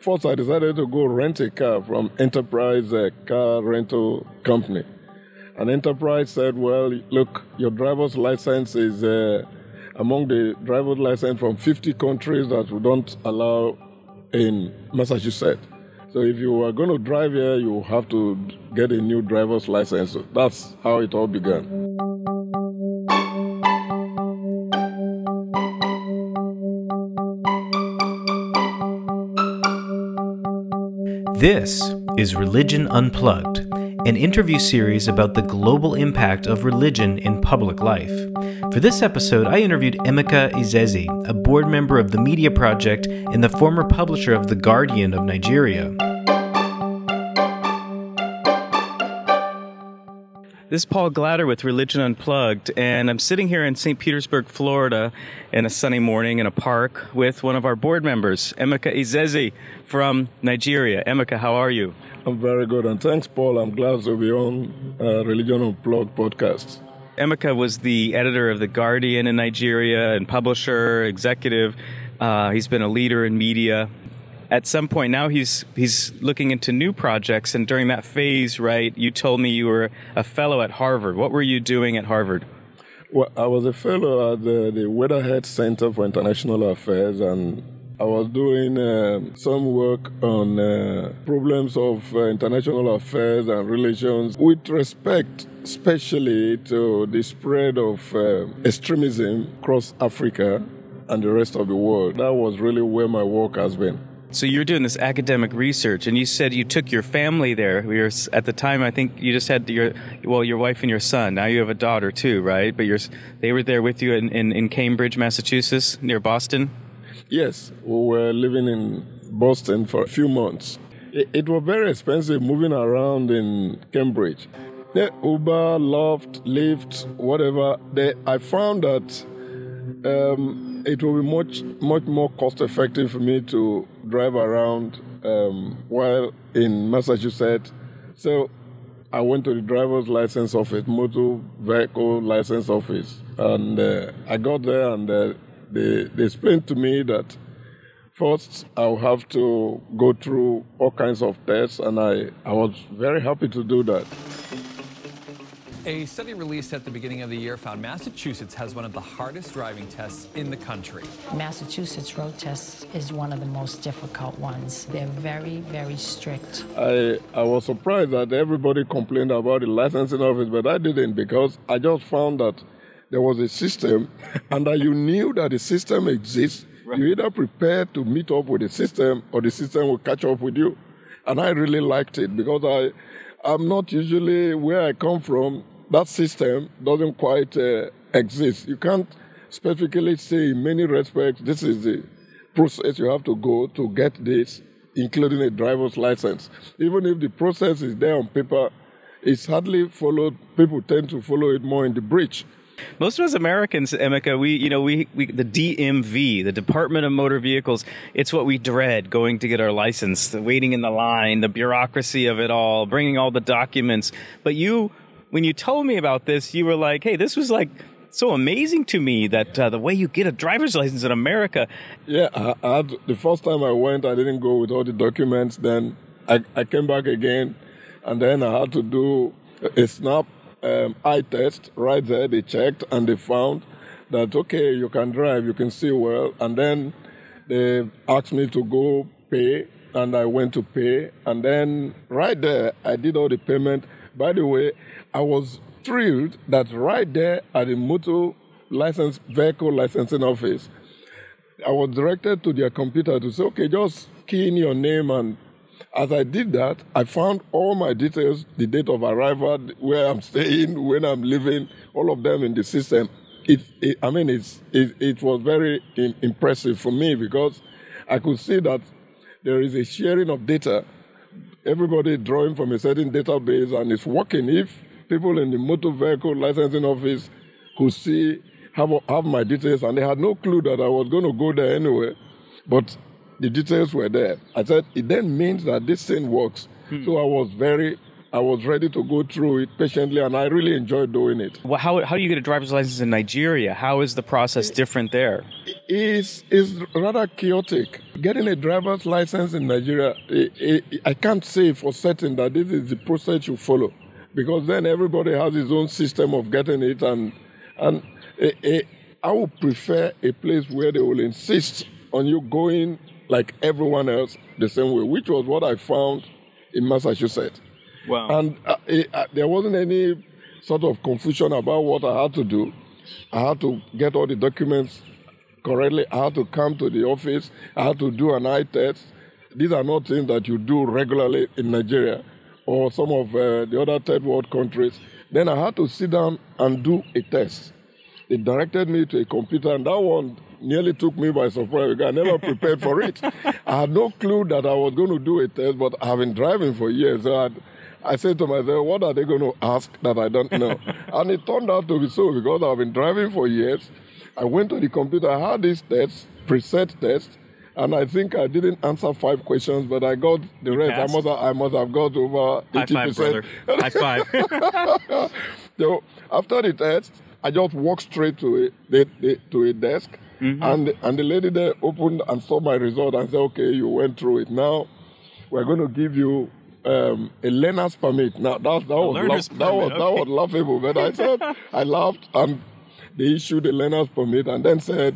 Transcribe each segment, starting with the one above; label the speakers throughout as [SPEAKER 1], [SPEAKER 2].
[SPEAKER 1] first I decided to go rent a car from Enterprise Car Rental Company. And Enterprise said, well, look, your driver's license is uh, among the driver's license from 50 countries that we don't allow in Massachusetts. So if you are going to drive here, you have to get a new driver's license. So that's how it all began.
[SPEAKER 2] This is Religion Unplugged, an interview series about the global impact of religion in public life. For this episode, I interviewed Emeka Izeze, a board member of the Media Project and the former publisher of The Guardian of Nigeria. This is Paul Glader with Religion Unplugged, and I'm sitting here in St. Petersburg, Florida, in a sunny morning in a park with one of our board members, Emeka Izeze from Nigeria. Emeka, how are you?
[SPEAKER 1] I'm very good, and thanks, Paul. I'm glad to be on uh, Religion Unplugged podcast.
[SPEAKER 2] Emeka was the editor of The Guardian in Nigeria and publisher, executive. Uh, he's been a leader in media at some point now he's he's looking into new projects and during that phase right you told me you were a fellow at harvard what were you doing at harvard
[SPEAKER 1] well i was a fellow at the, the weatherhead center for international affairs and I was doing uh, some work on uh, problems of uh, international affairs and relations with respect, especially to the spread of uh, extremism across Africa and the rest of the world. That was really where my work has been.
[SPEAKER 2] So you're doing this academic research, and you said you took your family there. You're, at the time, I think you just had your well, your wife and your son. Now you have a daughter too, right? But they were there with you in, in, in Cambridge, Massachusetts, near Boston.
[SPEAKER 1] Yes, we were living in Boston for a few months. It, it was very expensive moving around in Cambridge. The Uber, Lyft, Lyft, whatever. They, I found that. Um, it will be much much more cost effective for me to drive around um, while in Massachusetts. So I went to the driver's license office, motor vehicle license office, and uh, I got there and uh, they, they explained to me that first I'll have to go through all kinds of tests, and I, I was very happy to do that.
[SPEAKER 3] A study released at the beginning of the year found Massachusetts has one of the hardest driving tests in the country.
[SPEAKER 4] Massachusetts road test is one of the most difficult ones. They're very, very strict.
[SPEAKER 1] I, I was surprised that everybody complained about the licensing office, but I didn't because I just found that there was a system and that you knew that the system exists. Right. You either prepare to meet up with the system or the system will catch up with you. And I really liked it because I, I'm not usually where I come from that system doesn't quite uh, exist. You can't specifically say in many respects this is the process you have to go to get this, including a driver's license. Even if the process is there on paper, it's hardly followed. People tend to follow it more in the breach.
[SPEAKER 2] Most of us Americans, Emeka, we you know we, we the DMV, the Department of Motor Vehicles, it's what we dread going to get our license, the waiting in the line, the bureaucracy of it all, bringing all the documents. But you when you told me about this, you were like, "Hey, this was like so amazing to me that uh, the way you get a driver's license in America."
[SPEAKER 1] Yeah, I, I the first time I went, I didn't go with all the documents. Then I, I came back again, and then I had to do a snap um, eye test right there. They checked and they found that okay, you can drive, you can see well, and then they asked me to go pay, and I went to pay, and then right there I did all the payment. By the way, I was thrilled that right there at the motor license vehicle licensing office, I was directed to their computer to say, okay, just key in your name. And as I did that, I found all my details, the date of arrival, where I'm staying, when I'm leaving, all of them in the system. It, it I mean, it's, it, it was very in, impressive for me because I could see that there is a sharing of data. Everybody drawing from a certain database and it's working. If people in the motor vehicle licensing office could see, have, have my details, and they had no clue that I was going to go there anyway. But the details were there. I said, it then means that this thing works. Hmm. So I was very I was ready to go through it patiently, and I really enjoyed doing it.
[SPEAKER 2] Well, how, how do you get a driver's license in Nigeria? How is the process different there?
[SPEAKER 1] Is is rather chaotic. Getting a driver's license in Nigeria, I, I, I can't say for certain that this is the process you follow, because then everybody has his own system of getting it, and and eh, eh, I would prefer a place where they will insist on you going like everyone else the same way, which was what I found in Massachusetts.
[SPEAKER 2] Wow.
[SPEAKER 1] And uh, it, uh, there wasn't any sort of confusion about what I had to do. I had to get all the documents correctly. I had to come to the office. I had to do an eye test. These are not things that you do regularly in Nigeria or some of uh, the other third world countries. Then I had to sit down and do a test. They directed me to a computer, and that one nearly took me by surprise because I never prepared for it. I had no clue that I was going to do a test, but I've been driving for years. So I'd, I said to myself, what are they going to ask that I don't know? and it turned out to be so because I've been driving for years. I went to the computer, I had this test, preset test, and I think I didn't answer five questions, but I got the rest. I must, have, I must have got over
[SPEAKER 2] High
[SPEAKER 1] 80%.
[SPEAKER 2] five, brother. High five.
[SPEAKER 1] So after the test, I just walked straight to a to a desk,
[SPEAKER 2] Mm-hmm.
[SPEAKER 1] and and the lady there opened and saw my result and said, "Okay, you went through it. Now we're going to give you." Um, a learner's permit. Now that that was laugh- that was
[SPEAKER 2] permit,
[SPEAKER 1] that was laughable, but I said I laughed and they issued a learner's permit and then said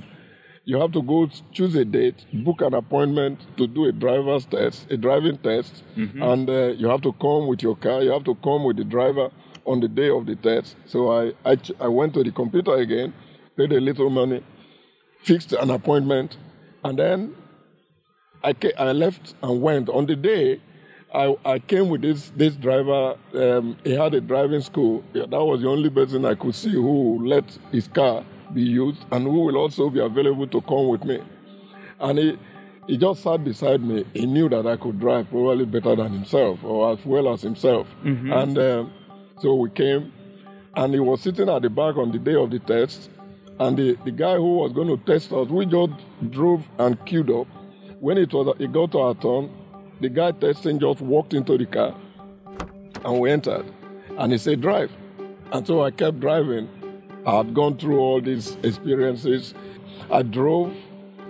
[SPEAKER 1] you have to go choose a date, book an appointment to do a driver's test, a driving test, and uh, you have to come with your car. You have to come with the driver on the day of the test. So I I, ch- I went to the computer again, paid a little money, fixed an appointment, and then I, ca- I left and went. On the day, I, I came with this, this driver. Um, he had a driving school. Yeah, that was the only person I could see who let his car be used and who will also be available to come with me. And he, he just sat beside me. He knew that I could drive probably better than himself or as well as himself. And um, so we came, and he was sitting at the back on the day of the test. And the, the guy who was going to test us, we just drove and queued up. When it was it got to our turn, the guy testing just walked into the car and we entered. And he said, Drive. And so I kept driving. I had gone through all these experiences. I drove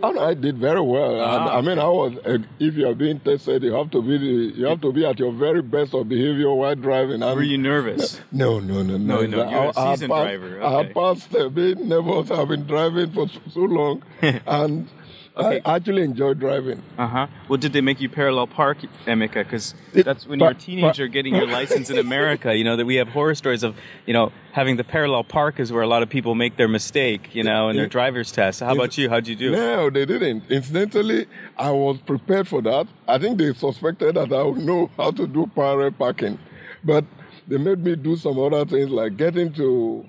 [SPEAKER 1] and I did very well. And, I mean, I was. Uh, if you are being tested, you have to be. The, you have to be at your very best of behavior while driving. And
[SPEAKER 2] Were you nervous?
[SPEAKER 1] no, no, no, no.
[SPEAKER 2] No, no, you're a
[SPEAKER 1] I- I had
[SPEAKER 2] seasoned
[SPEAKER 1] passed-
[SPEAKER 2] driver,
[SPEAKER 1] I
[SPEAKER 2] okay.
[SPEAKER 1] had passed uh, being nervous. I've been driving for so, so long, and
[SPEAKER 2] Okay.
[SPEAKER 1] I actually enjoy driving.
[SPEAKER 2] Uh huh. Well, did they make you parallel park, Emeka? Because that's when you're a teenager getting your license in America. You know that we have horror stories of you know having the parallel park is where a lot of people make their mistake. You know, in their driver's test. How about you? How'd you do?
[SPEAKER 1] No, they didn't. Incidentally, I was prepared for that. I think they suspected that I would know how to do parallel parking, but they made me do some other things like get into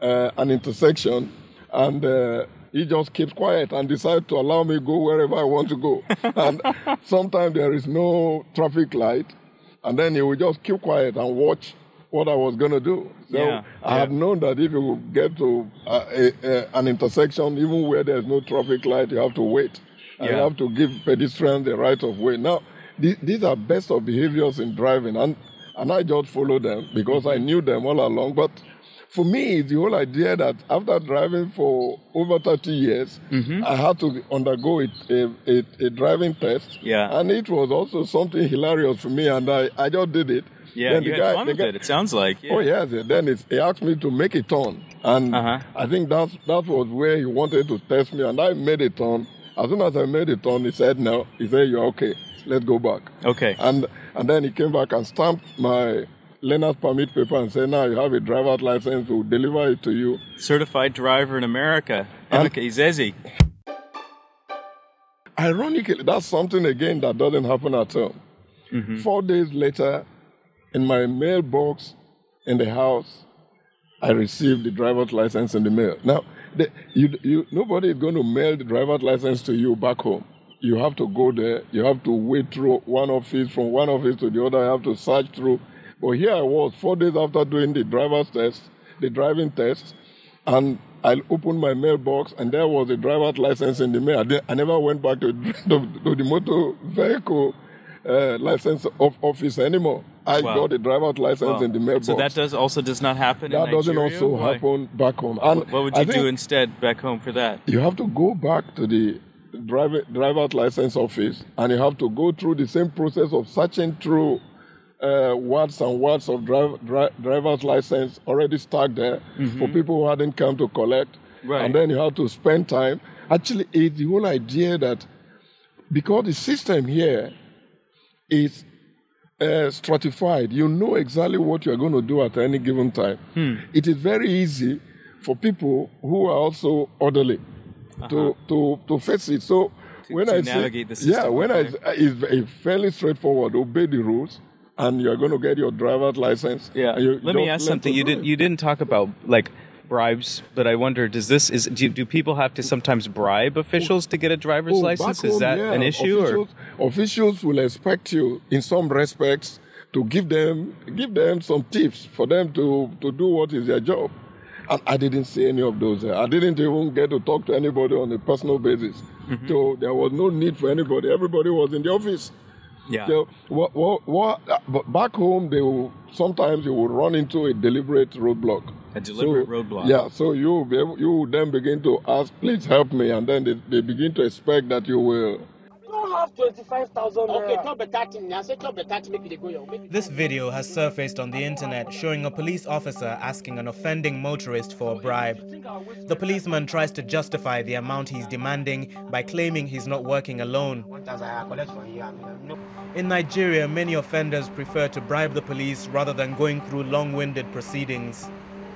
[SPEAKER 1] uh, an intersection and. Uh, he just keeps quiet and decides to allow me go wherever I want to go. and sometimes there is no traffic light, and then he will just keep quiet and watch what I was going to do. So
[SPEAKER 2] Yeah,
[SPEAKER 1] I
[SPEAKER 2] yeah.
[SPEAKER 1] had known that if you get to uh, a, a, an intersection, even where there's no traffic light, you have to wait. And you have to give pedestrians the right of way. Now, these, these are best of behaviors in driving, and, and I just follow them because I knew them all along. But for me, the whole idea that after driving for over 30 years,
[SPEAKER 2] Mm-hmm.
[SPEAKER 1] I had to undergo a, a, a driving test.
[SPEAKER 2] Yeah.
[SPEAKER 1] And it was also something hilarious for me, and I, I just did it.
[SPEAKER 2] Yeah,
[SPEAKER 1] Then
[SPEAKER 2] you
[SPEAKER 1] the
[SPEAKER 2] had
[SPEAKER 1] guy-
[SPEAKER 2] fun with
[SPEAKER 1] guy-
[SPEAKER 2] it. It sounds like. Yeah.
[SPEAKER 1] Oh yes, then he asked me to make a turn, and
[SPEAKER 2] Uh-huh.
[SPEAKER 1] I think that that was where he wanted to test me, and I made a turn. As soon as I made a turn, he said no. He said you're okay. Let's go back.
[SPEAKER 2] Okay.
[SPEAKER 1] And and then he came back and stamped my learner's permit paper and say, now you have a driver's license. We'll deliver it to you.
[SPEAKER 2] Certified driver in America. Izeze.
[SPEAKER 1] Ironically, that's something again that doesn't happen at home. Mm-hmm. Four days later, in my mailbox in the house, I received the driver's license in the mail. Now, the, you, you, nobody is going to mail the driver's license to you back home. You have to go there. You have to wait through one office, from one office to the other. You have to search through. But here I was, four days after doing the driver's test, the driving test, and I opened my mailbox, and there was a driver's license in the mail. I, I never went back to, to, to the motor vehicle uh, license of office anymore. I
[SPEAKER 2] Wow.
[SPEAKER 1] got a driver's license
[SPEAKER 2] Well,
[SPEAKER 1] in the mailbox.
[SPEAKER 2] So that does also does not happen.
[SPEAKER 1] That doesn't also
[SPEAKER 2] Why?
[SPEAKER 1] happen back home. And
[SPEAKER 2] What would
[SPEAKER 1] I
[SPEAKER 2] you do instead back home for that?
[SPEAKER 1] You have to go back to the driver, driver's license office and you have to go through the same process of searching through uh, words and words of drive, dri- driver's license already stuck there for people who hadn't come to collect.
[SPEAKER 2] Mm-hmm. Right.
[SPEAKER 1] And then you have to spend time. Actually, it's the whole idea that because the system here is uh, stratified, you know exactly what you're going to do at any given time.
[SPEAKER 2] Hmm.
[SPEAKER 1] It is very easy for people who are also orderly to, to, to face it. So when
[SPEAKER 2] Uh-huh. to
[SPEAKER 1] I say,
[SPEAKER 2] navigate the
[SPEAKER 1] yeah, when. I it's very- fairly straightforward. Obey the rules, and you're going to get your driver's license.
[SPEAKER 2] Yeah.
[SPEAKER 1] you
[SPEAKER 2] Let me ask something. You didn't you didn't talk about like bribes, but I wonder does this is do, do people have to sometimes bribe officials to get a driver's
[SPEAKER 1] Oh,
[SPEAKER 2] license?
[SPEAKER 1] back
[SPEAKER 2] Is that
[SPEAKER 1] yeah,
[SPEAKER 2] an issue or
[SPEAKER 1] officials, officials will expect you in some respects to give them give them some tips for them to to do what is their job and i didn't see any of those i didn't even get to talk to anybody on a personal basis
[SPEAKER 2] Mm-hmm.
[SPEAKER 1] so there was no need for anybody everybody was in the office
[SPEAKER 2] yeah.
[SPEAKER 1] so what, what, but back home, they will sometimes you will run into a deliberate roadblock.
[SPEAKER 2] A deliberate
[SPEAKER 1] So,
[SPEAKER 2] roadblock.
[SPEAKER 1] Yeah, so you able, you then begin to ask, please help me, and then they, they begin to expect that you will.
[SPEAKER 5] Don't have 25,000
[SPEAKER 6] Okay,
[SPEAKER 5] naira.
[SPEAKER 6] talk better thing. Now say talk better. Make it go your make
[SPEAKER 7] This video has surfaced on the internet showing a police officer asking an offending motorist for a bribe. The policeman tries to justify the amount he's demanding by claiming he's not working alone.
[SPEAKER 6] 1,000 I collect for you. I mean, no.
[SPEAKER 7] In Nigeria, many offenders prefer to bribe the police rather than going through long winded proceedings.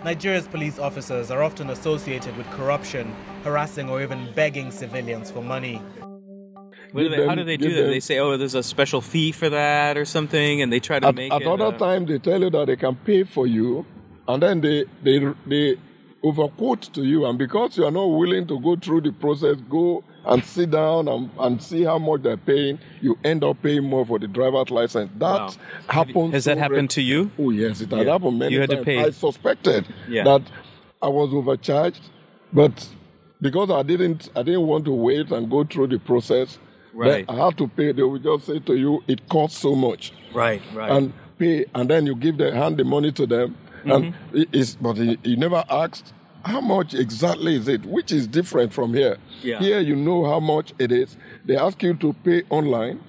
[SPEAKER 7] Nigeria's police officers are often associated with corruption, harassing or even begging civilians for money.
[SPEAKER 2] What do they, how do they do that?
[SPEAKER 1] them-
[SPEAKER 2] They say, "Oh, there's a special fee for that or something," and they try to
[SPEAKER 1] At,
[SPEAKER 2] make
[SPEAKER 1] at
[SPEAKER 2] it.
[SPEAKER 1] other
[SPEAKER 2] uh,
[SPEAKER 1] times, they tell you that they can pay for you, and then they they they overquote to you, and because you are not willing to go through the process, go and sit down and, and see how much they're paying, you end up paying more for the driver's license. That
[SPEAKER 2] Wow.
[SPEAKER 1] happens.
[SPEAKER 2] Has that happened to you?
[SPEAKER 1] Oh yes, it has
[SPEAKER 2] Yeah.
[SPEAKER 1] happened many
[SPEAKER 2] You had to
[SPEAKER 1] times.
[SPEAKER 2] pay.
[SPEAKER 1] I suspected
[SPEAKER 2] Yeah.
[SPEAKER 1] that I was overcharged, but because I didn't, I didn't want to wait and go through the process. Then
[SPEAKER 2] Right.
[SPEAKER 1] I have to pay. They will just say to you, "It costs so much."
[SPEAKER 2] Right, right.
[SPEAKER 1] and pay, and then you give the hand the money to them, and
[SPEAKER 2] Mm-hmm.
[SPEAKER 1] it is. But he, he never asked how much exactly is it, which is different from here.
[SPEAKER 2] Yeah.
[SPEAKER 1] Here you know how much it is. They ask you to pay online.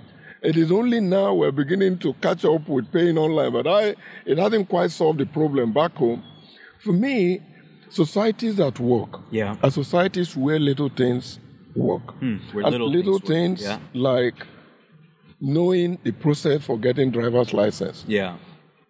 [SPEAKER 1] It is only now we're beginning to catch up with paying online, but I it hasn't quite solved the problem back home. For me, societies at work
[SPEAKER 2] Yeah.
[SPEAKER 1] are societies where little things work.
[SPEAKER 2] Hmm,
[SPEAKER 1] and
[SPEAKER 2] little
[SPEAKER 1] little
[SPEAKER 2] things
[SPEAKER 1] things,
[SPEAKER 2] work,
[SPEAKER 1] like knowing the process for getting driver's license
[SPEAKER 2] yeah.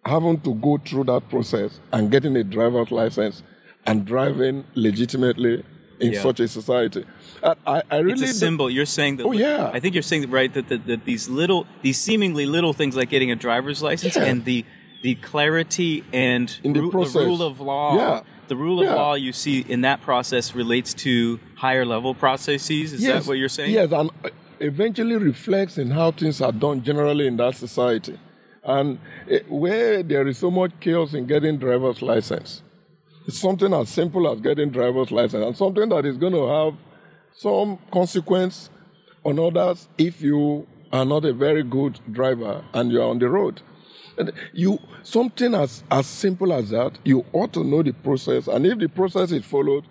[SPEAKER 1] having to go through that process and getting a driver's license and driving legitimately in
[SPEAKER 2] Yeah.
[SPEAKER 1] such a society. I, I, really
[SPEAKER 2] It's a symbol. You're saying that.
[SPEAKER 1] Oh, yeah.
[SPEAKER 2] I think you're saying that, right that, that that these little, these seemingly little things like getting a driver's license
[SPEAKER 1] Yeah.
[SPEAKER 2] and the the clarity and
[SPEAKER 1] the
[SPEAKER 2] ru-
[SPEAKER 1] process.
[SPEAKER 2] rule of law.
[SPEAKER 1] Yeah.
[SPEAKER 2] The rule of
[SPEAKER 1] Yeah.
[SPEAKER 2] law you see in that process relates to higher level processes. Is that what you're saying?
[SPEAKER 1] Yes, and uh, eventually reflects in how things are done generally in that society. And uh, where there is so much chaos in getting driver's license, it's something as simple as getting driver's license and something that is going to have some consequence on others if you are not a very good driver and you are on the road. You something as as simple as that, you ought to know the process, and if the process is followed,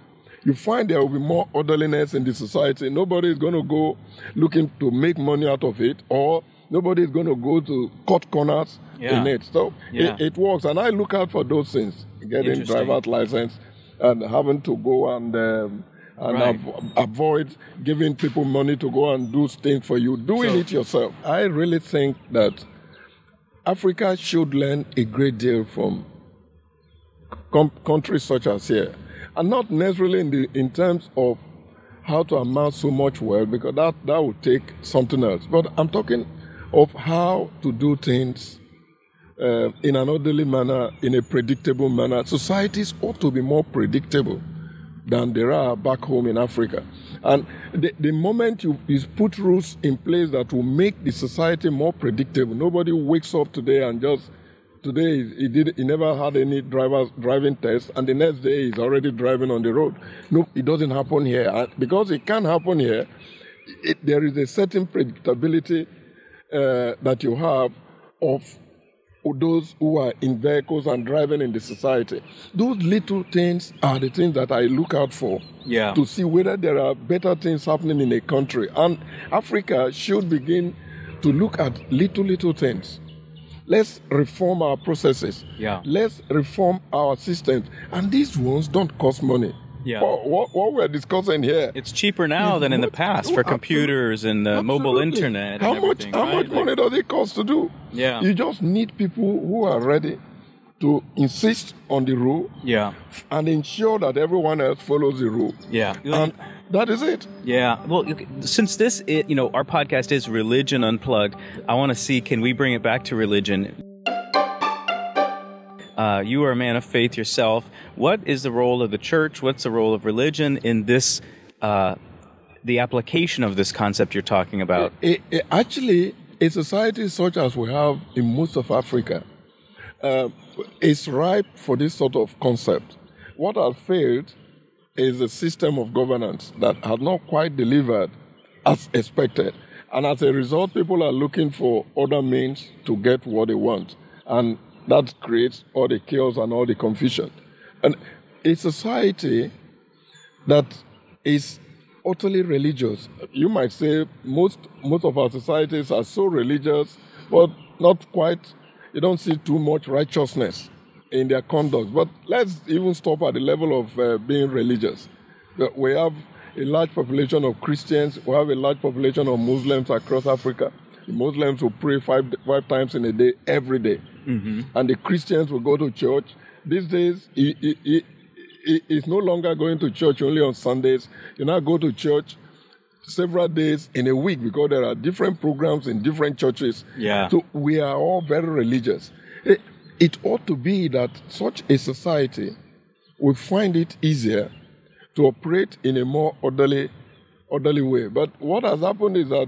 [SPEAKER 1] you find there will be more orderliness in the society. Nobody is going to go looking to make money out of it, or nobody is going to go to cut corners
[SPEAKER 2] Yeah.
[SPEAKER 1] in it. So
[SPEAKER 2] Yeah.
[SPEAKER 1] it, it works, and I look out for those things: getting driver's license and having to go and. Um, and
[SPEAKER 2] Right.
[SPEAKER 1] av- avoid giving people money to go and do things for you. Doing
[SPEAKER 2] So-
[SPEAKER 1] it yourself. I really think that Africa should learn a great deal from com- countries such as here, and not necessarily in the in terms of how to amass so much wealth, because that that would take something else. But I'm talking of how to do things uh, in an orderly manner, in a predictable manner. Societies ought to be more predictable than there are back home in Africa. And the, the moment you, you put rules in place that will make the society more predictable, nobody wakes up today and just today he did he never had any driver's driving test and the next day he's already driving on the road. No, it doesn't happen here. And because it can't happen here, it, there is a certain predictability uh, that you have of those who are in vehicles and driving in the society. Those little things are the things that I look out for
[SPEAKER 2] Yeah.
[SPEAKER 1] to see whether there are better things happening in a country. And Africa should begin to look at little, little things. Let's reform our processes.
[SPEAKER 2] Yeah.
[SPEAKER 1] Let's reform our systems. And these ones don't cost money.
[SPEAKER 2] Yeah.
[SPEAKER 1] What, what, what we're discussing here.
[SPEAKER 2] It's cheaper now than in the past for computers and uh, mobile internet.
[SPEAKER 1] How
[SPEAKER 2] and
[SPEAKER 1] much?
[SPEAKER 2] everything,
[SPEAKER 1] How
[SPEAKER 2] right?
[SPEAKER 1] much
[SPEAKER 2] Like-
[SPEAKER 1] money does it cost to do?
[SPEAKER 2] Yeah.
[SPEAKER 1] You just need people who are ready to insist on the rule
[SPEAKER 2] Yeah.
[SPEAKER 1] and ensure that everyone else follows the rule.
[SPEAKER 2] Yeah.
[SPEAKER 1] And that is it.
[SPEAKER 2] Yeah. Well, since this, i you know, our podcast is Religion Unplugged, I want to see can we bring it back to religion? Uh, you are a man of faith yourself. What is the role of the church? What's the role of religion in this, uh, the application of this concept you're talking about?
[SPEAKER 1] It- it- actually, a society such as we have in most of Africa uh, is ripe for this sort of concept. What has failed is a system of governance that has not quite delivered as expected. And as a result, people are looking for other means to get what they want. And that creates all the chaos and all the confusion. And a society that is utterly religious. You might say most most of our societies are so religious, but not quite. You don't see too much righteousness in their conduct. But let's even stop at the level of uh, being religious. We have a large population of Christians. We have a large population of Muslims across Africa. Muslims will pray five five times in a day, every day. Mm-hmm. and the Christians will go to church. These days, it, it, it, it- it's no longer going to church only on Sundays. You now go to church several days in a week because there are different programs in different churches.
[SPEAKER 2] Yeah.
[SPEAKER 1] So we are all very religious. It, it ought to be that such a society will find it easier to operate in a more orderly, orderly way. But what has happened is that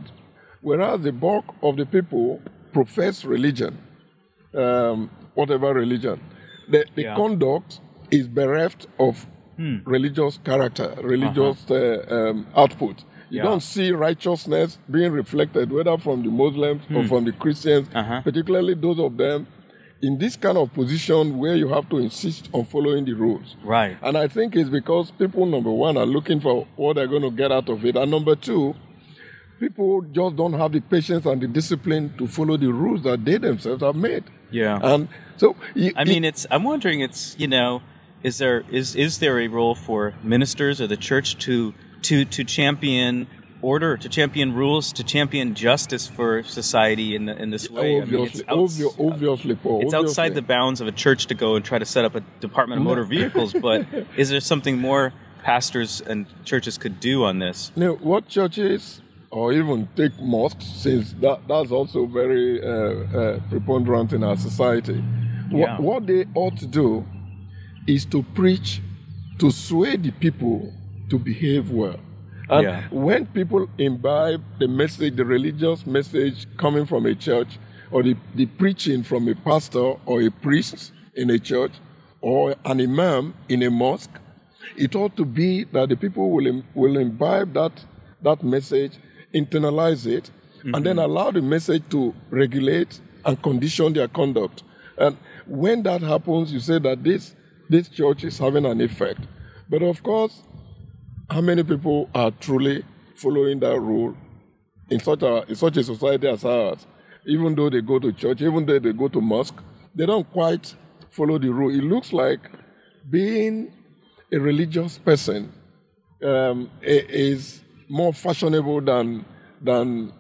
[SPEAKER 1] whereas the bulk of the people profess religion, um, whatever religion, the, the
[SPEAKER 2] Yeah.
[SPEAKER 1] conduct is bereft of religious character, religious uh, um, output. You
[SPEAKER 2] Yeah.
[SPEAKER 1] don't see righteousness being reflected, whether from the Muslims or from the Christians,
[SPEAKER 2] Uh-huh.
[SPEAKER 1] particularly those of them in this kind of position where you have to insist on following the rules.
[SPEAKER 2] Right.
[SPEAKER 1] And I think it's because people, number one, are looking for what they're going to get out of it. And number two, people just don't have the patience and the discipline to follow the rules that they themselves have made.
[SPEAKER 2] Yeah.
[SPEAKER 1] And so, y-
[SPEAKER 2] I mean, it's. I'm wondering. It's you know, is there is is there a role for ministers or the church to to to champion order, to champion rules, to champion justice for society in the, in this way? I mean,
[SPEAKER 1] obviously,
[SPEAKER 2] outs-
[SPEAKER 1] obviously, Paul,
[SPEAKER 2] it's
[SPEAKER 1] obviously.
[SPEAKER 2] outside the bounds of a church to go and try to set up a department of motor vehicles. But is there something more pastors and churches could do on this?
[SPEAKER 1] No, what churches or even take mosques, since that, that's also very uh, uh, preponderant in our society,
[SPEAKER 2] Yeah.
[SPEAKER 1] what, what they ought to do is to preach to sway the people to behave well. And
[SPEAKER 2] Yeah.
[SPEAKER 1] when people imbibe the message, the religious message coming from a church, or the, the preaching from a pastor or a priest in a church, or an imam in a mosque, it ought to be that the people will, will imbibe that, that message, internalize it, and then allow the message to regulate and condition their conduct. And when that happens, you say that this, this church is having an effect. But of course, how many people are truly following that rule in such a, in such a society as ours? Even though they go to church, even though they go to mosque, they don't quite follow the rule. It looks like being a religious person um, is more fashionable than than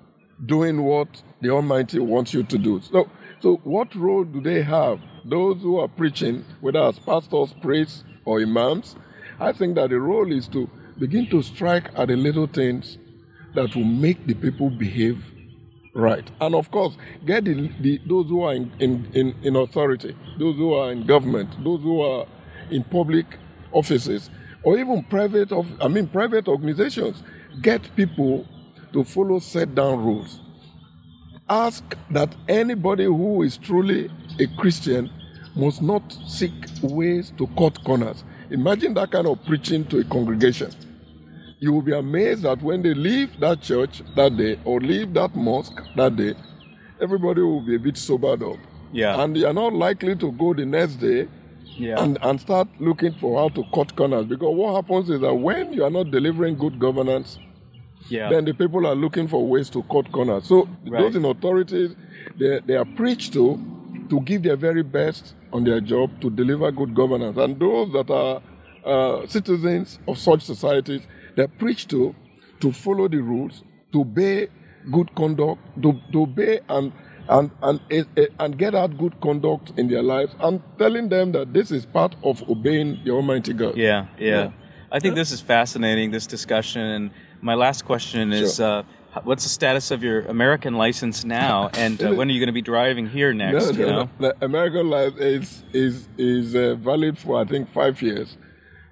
[SPEAKER 1] doing what the Almighty wants you to do. So, so what role do they have? Those who are preaching, whether as pastors, priests, or imams, I think that the role is to begin to strike at the little things that will make the people behave right. And of course, get the, the, those who are in, in, in, in authority, those who are in government, those who are in public offices, or even private of, I mean private organizations, get people to follow set down rules. Ask that anybody who is truly a Christian must not seek ways to cut corners. Imagine that kind of preaching to a congregation. You will be amazed that when they leave that church that day or leave that mosque that day, everybody will be a bit sobered up
[SPEAKER 2] Yeah.
[SPEAKER 1] And you're not likely to go the next day
[SPEAKER 2] Yeah.
[SPEAKER 1] and, and start looking for how to cut corners. Because what happens is that when you are not delivering good governance,
[SPEAKER 2] yeah.
[SPEAKER 1] then the people are looking for ways to cut corners. So
[SPEAKER 2] Right.
[SPEAKER 1] those in authorities, they, they are preached to to give their very best on their job to deliver good governance. And those that are uh, citizens of such societies, they're preached to to follow the rules, to obey good conduct, to, to obey and and, and and get out good conduct in their lives. I'm telling them that this is part of obeying the Almighty God.
[SPEAKER 2] Yeah, yeah.
[SPEAKER 1] Yeah.
[SPEAKER 2] I think this is fascinating, this discussion. And my last question is
[SPEAKER 1] Sure.
[SPEAKER 2] uh, what's the status of your American license now? And uh, when are you going to be driving here next?
[SPEAKER 1] No,
[SPEAKER 2] you
[SPEAKER 1] no. The American license is is is uh, valid for I think five years,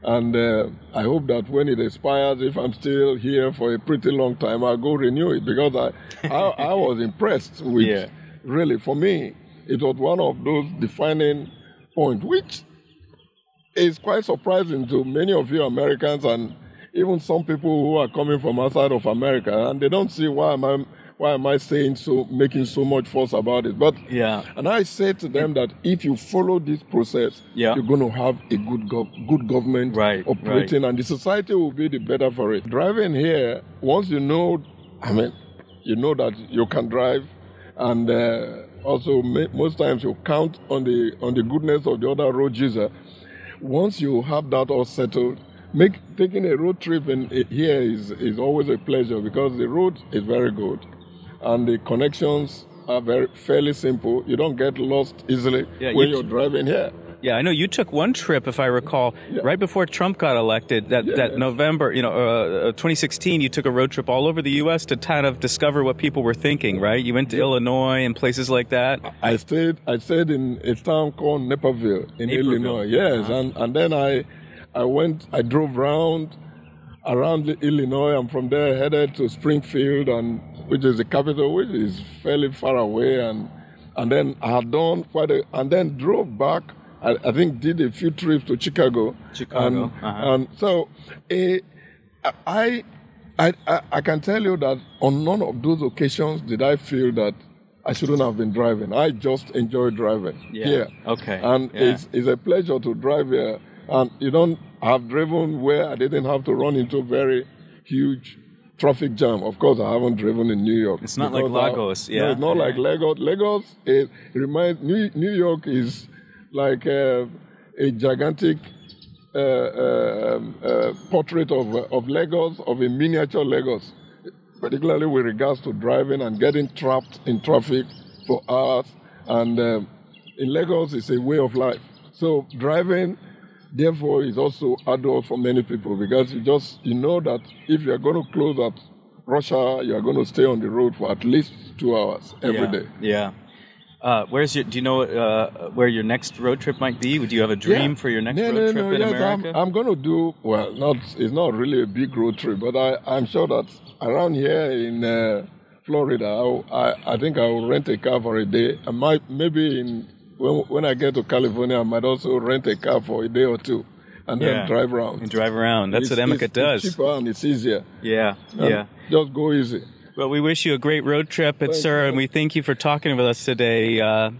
[SPEAKER 1] and uh, I hope that when it expires, if I'm still here for a pretty long time, I'll go renew it because I I, I was impressed with
[SPEAKER 2] Yeah.
[SPEAKER 1] Really for me it was one of those defining points which is quite surprising to many of you Americans and even some people who are coming from outside of America and they don't see why am I why am I saying so making so much fuss about it but
[SPEAKER 2] Yeah.
[SPEAKER 1] and I say to them that if you follow this process,
[SPEAKER 2] Yeah.
[SPEAKER 1] you're going to have a good gov- good government
[SPEAKER 2] Right,
[SPEAKER 1] operating, and the society will be the better for it. Driving here, once you know, I mean, you know that you can drive, and uh, also most times you count on the on the goodness of the other road user. Once you have that all settled, make taking a road trip in here is is always a pleasure because the road is very good, and the connections are very fairly simple. You don't get lost easily
[SPEAKER 2] Yeah,
[SPEAKER 1] when you're driving here.
[SPEAKER 2] Yeah, I know you took one trip, if I recall, right before Trump got elected. That that November, you know, uh, uh, 2016. You took a road trip all over the U.S. to kind of discover what people were thinking. Right? You went to Illinois and places like that.
[SPEAKER 1] I stayed I stayed in a town called Naperville in
[SPEAKER 2] Naperville.
[SPEAKER 1] Illinois. Yes, and and then I I went I drove round around Illinois and from there headed to Springfield and which is the capital which is fairly far away and and then I had done quite a and then drove back I, I think did a few trips to Chicago.
[SPEAKER 2] Chicago,
[SPEAKER 1] And,
[SPEAKER 2] uh-huh.
[SPEAKER 1] and so eh, I, I I I can tell you that on none of those occasions did I feel that I shouldn't have been driving. I just enjoy driving
[SPEAKER 2] Yeah.
[SPEAKER 1] here.
[SPEAKER 2] Okay.
[SPEAKER 1] And
[SPEAKER 2] Yeah.
[SPEAKER 1] it's, it's a pleasure to drive here. And you don't have driven where I didn't have to run into very huge traffic jam. Of course, I haven't driven in New York.
[SPEAKER 2] It's not like
[SPEAKER 1] because I-
[SPEAKER 2] Lagos,
[SPEAKER 1] No,
[SPEAKER 2] yeah.
[SPEAKER 1] it's not
[SPEAKER 2] Yeah.
[SPEAKER 1] like Lagos. Lagos, it reminds New, New York is like uh, a gigantic uh, uh, um, uh, portrait of, uh, of Lagos, of a miniature Lagos, particularly with regards to driving and getting trapped in traffic for hours. And um in Lagos, it's a way of life. So driving, therefore, is also a adult for many people because you just you know that if you are going to close at rush hour, you are going to stay on the road for at least two hours every
[SPEAKER 2] yeah.
[SPEAKER 1] day.
[SPEAKER 2] Yeah. Uh, where's your? Do you know uh, where your next road trip might be? Do you have a dream
[SPEAKER 1] Yeah.
[SPEAKER 2] for your next road
[SPEAKER 1] no,
[SPEAKER 2] trip
[SPEAKER 1] no,
[SPEAKER 2] in
[SPEAKER 1] yes,
[SPEAKER 2] America?
[SPEAKER 1] I'm, I'm going to do well. Not it's not really a big road trip, but I I'm sure that around here in uh, Florida, I'll, I I think I will rent a car for a day. I might maybe in when when I get to California, I might also rent a car for a day or two, and then drive around.
[SPEAKER 2] and drive around. That's
[SPEAKER 1] It's-
[SPEAKER 2] what
[SPEAKER 1] it's-
[SPEAKER 2] does.
[SPEAKER 1] It's cheaper and it's easier.
[SPEAKER 2] yeah.
[SPEAKER 1] And
[SPEAKER 2] Yeah.
[SPEAKER 1] Just go easy.
[SPEAKER 2] Well, we wish you a great road trip, and
[SPEAKER 1] Thank
[SPEAKER 2] sir, and we thank you for talking with us today. Uh,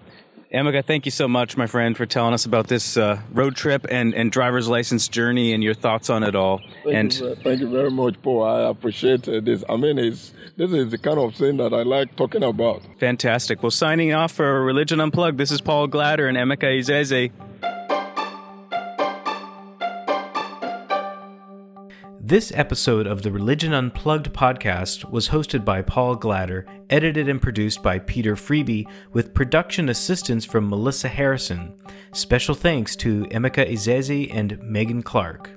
[SPEAKER 2] Emeka, thank you so much, my friend, for telling us about this uh, road trip and, and driver's license journey and your thoughts on it all.
[SPEAKER 1] Thank,
[SPEAKER 2] and
[SPEAKER 1] you, thank you very much, Paul. I appreciate uh, this. I mean, it's this is the kind of thing that I like talking about.
[SPEAKER 2] fantastic. Well, signing off for Religion Unplugged, this is Paul Glader and Emeka Izeze.
[SPEAKER 8] This episode of the Religion Unplugged podcast was hosted by Paul Glader, edited and produced by Peter Freeby, with production assistance from Melissa Harrison. Special thanks to Emeka Izeze and Megan Clark.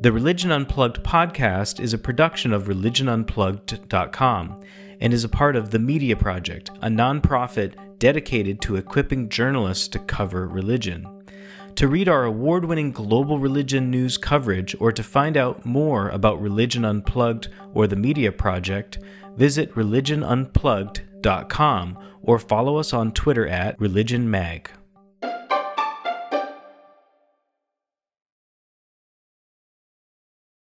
[SPEAKER 8] The Religion Unplugged podcast is a production of religionunplugged.com and is a part of The Media Project, a nonprofit dedicated to equipping journalists to cover religion. To read our award winning global religion news coverage or to find out more about Religion Unplugged or the Media Project, visit religionunplugged.com or follow us on Twitter at ReligionMag.